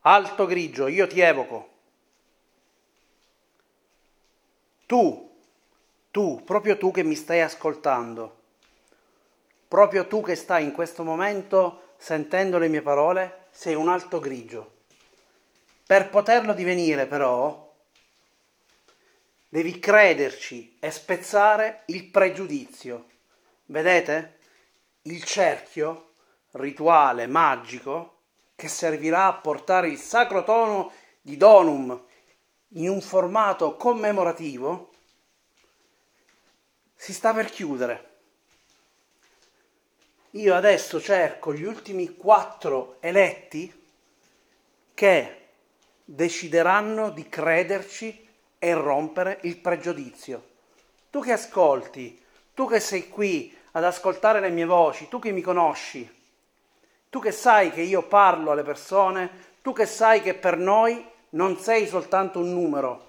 alto grigio, io ti evoco. Tu, tu, proprio tu che mi stai ascoltando, proprio tu che stai in questo momento sentendo le mie parole, sei un alto grigio. Per poterlo divenire però devi crederci e spezzare il pregiudizio. Vedete? Il cerchio rituale magico che servirà a portare il sacro tono di Donum in un formato commemorativo si sta per chiudere. Io adesso cerco gli ultimi quattro eletti che decideranno di crederci e rompere il pregiudizio. Tu che ascolti, tu che sei qui ad ascoltare le mie voci, tu che mi conosci, tu che sai che io parlo alle persone, tu che sai che per noi non sei soltanto un numero,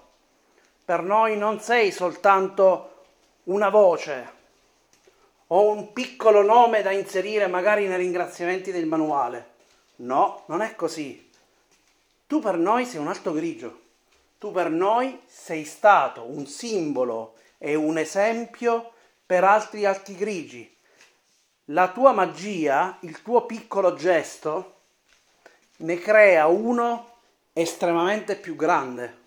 per noi non sei soltanto una voce o un piccolo nome da inserire magari nei ringraziamenti del manuale. No, non è così. Tu per noi sei un alto grigio. Tu per noi sei stato un simbolo e un esempio per altri alti grigi. La tua magia, il tuo piccolo gesto, ne crea uno estremamente più grande.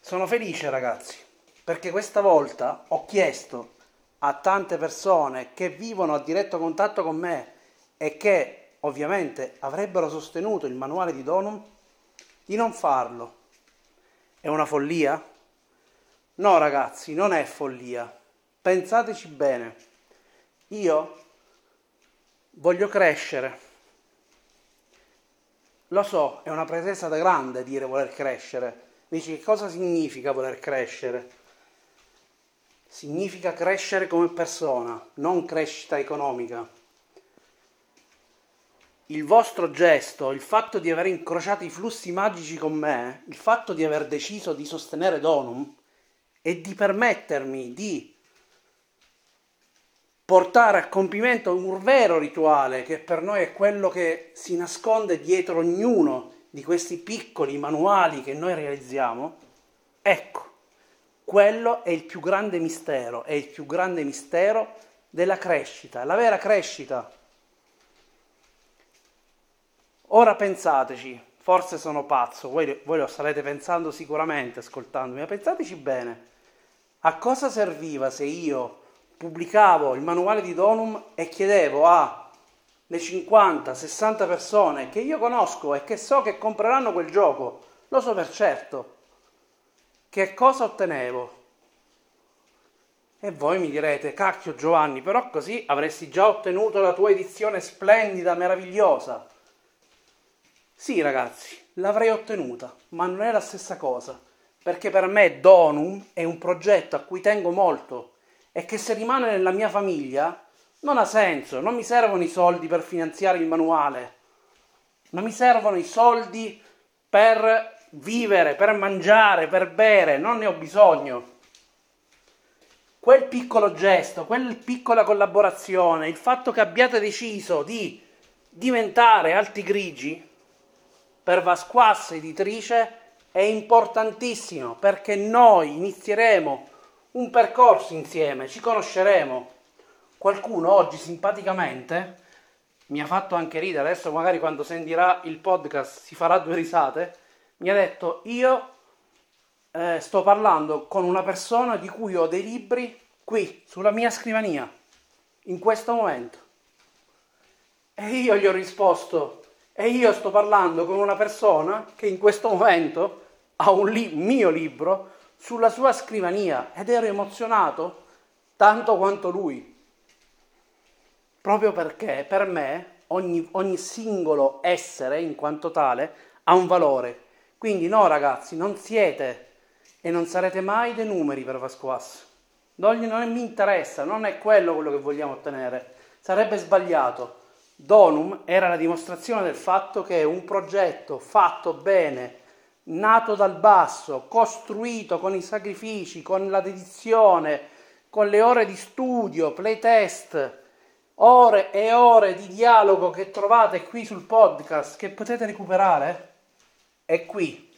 Sono felice ragazzi, perché questa volta ho chiesto a tante persone che vivono a diretto contatto con me e che ovviamente avrebbero sostenuto il manuale di Donum di non farlo. È una follia? No ragazzi, non è follia. Pensateci bene. Io voglio crescere. Lo so, è una pretesa da grande dire voler crescere. Dici che cosa significa voler crescere? Significa crescere come persona, non crescita economica il vostro gesto, il fatto di aver incrociato i flussi magici con me, il fatto di aver deciso di sostenere Donum e di permettermi di portare a compimento un vero rituale che per noi è quello che si nasconde dietro ognuno di questi piccoli manuali che noi realizziamo, ecco, quello è il più grande mistero, è il più grande mistero della crescita, la vera crescita Ora pensateci, forse sono pazzo, voi, voi lo starete pensando sicuramente ascoltandomi, ma pensateci bene. A cosa serviva se io pubblicavo il manuale di Donum e chiedevo a le 50-60 persone che io conosco e che so che compreranno quel gioco, lo so per certo, che cosa ottenevo? E voi mi direte, cacchio Giovanni, però così avresti già ottenuto la tua edizione splendida, meravigliosa. Sì, ragazzi, l'avrei ottenuta, ma non è la stessa cosa, perché per me Donum è un progetto a cui tengo molto e che se rimane nella mia famiglia non ha senso, non mi servono i soldi per finanziare il manuale, ma mi servono i soldi per vivere, per mangiare, per bere, non ne ho bisogno. Quel piccolo gesto, quella piccola collaborazione, il fatto che abbiate deciso di diventare alti grigi, per Vasquas editrice è importantissimo perché noi inizieremo un percorso insieme, ci conosceremo. Qualcuno oggi simpaticamente mi ha fatto anche ridere, adesso magari quando sentirà il podcast si farà due risate, mi ha detto io eh, sto parlando con una persona di cui ho dei libri qui sulla mia scrivania, in questo momento. E io gli ho risposto, e io sto parlando con una persona che in questo momento ha un li- mio libro sulla sua scrivania ed ero emozionato tanto quanto lui. Proprio perché per me ogni, ogni singolo essere in quanto tale ha un valore. Quindi no ragazzi, non siete e non sarete mai dei numeri per Vasquas. Non, non mi interessa, non è quello quello che vogliamo ottenere. Sarebbe sbagliato. Donum era la dimostrazione del fatto che un progetto fatto bene, nato dal basso, costruito con i sacrifici, con la dedizione, con le ore di studio, playtest, ore e ore di dialogo che trovate qui sul podcast, che potete recuperare, è qui.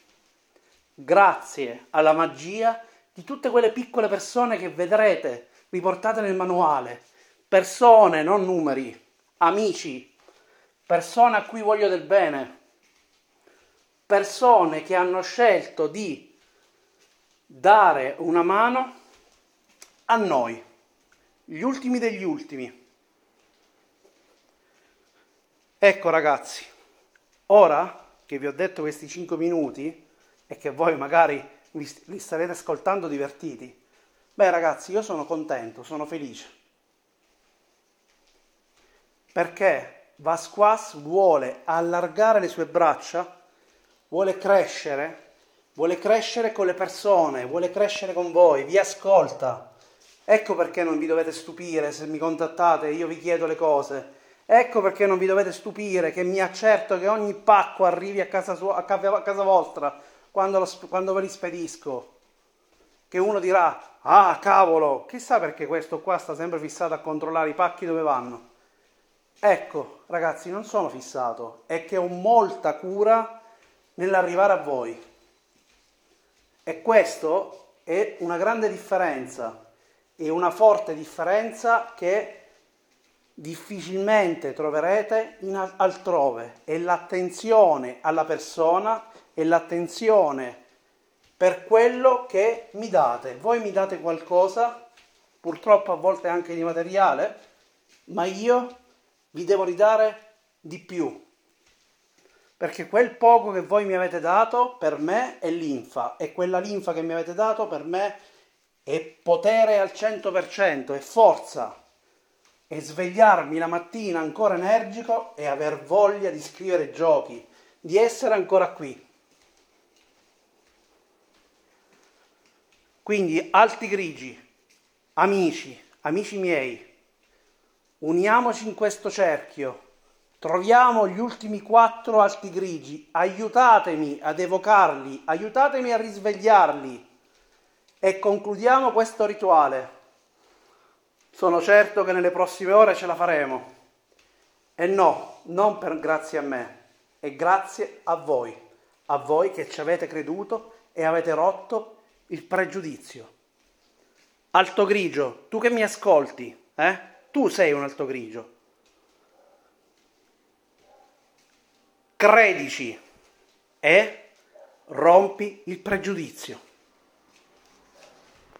Grazie alla magia di tutte quelle piccole persone che vedrete riportate nel manuale. Persone, non numeri, amici, persone a cui voglio del bene, persone che hanno scelto di dare una mano a noi, gli ultimi degli ultimi. Ecco ragazzi, ora che vi ho detto questi 5 minuti e che voi magari li starete ascoltando divertiti, beh ragazzi io sono contento, sono felice. Perché Vasquas vuole allargare le sue braccia, vuole crescere vuole crescere con le persone, vuole crescere con voi, vi ascolta. Ecco perché non vi dovete stupire se mi contattate e io vi chiedo le cose. Ecco perché non vi dovete stupire che mi accerto che ogni pacco arrivi a casa, sua, a casa vostra quando, lo, quando ve li spedisco. Che uno dirà, ah cavolo, chissà perché questo qua sta sempre fissato a controllare i pacchi dove vanno. Ecco, ragazzi, non sono fissato, è che ho molta cura nell'arrivare a voi. E questo è una grande differenza, è una forte differenza che difficilmente troverete altrove. È l'attenzione alla persona e l'attenzione per quello che mi date. Voi mi date qualcosa, purtroppo a volte anche di materiale, ma io vi devo ridare di più perché quel poco che voi mi avete dato per me è linfa. E quella linfa che mi avete dato per me è potere al 100%, è forza, è svegliarmi la mattina ancora energico e aver voglia di scrivere giochi, di essere ancora qui. Quindi alti grigi, amici, amici miei, uniamoci in questo cerchio Troviamo gli ultimi quattro alti grigi, aiutatemi ad evocarli, aiutatemi a risvegliarli e concludiamo questo rituale. Sono certo che nelle prossime ore ce la faremo. E no, non per grazie a me, è grazie a voi, a voi che ci avete creduto e avete rotto il pregiudizio. Alto grigio, tu che mi ascolti, eh? Tu sei un alto grigio. Credici e rompi il pregiudizio.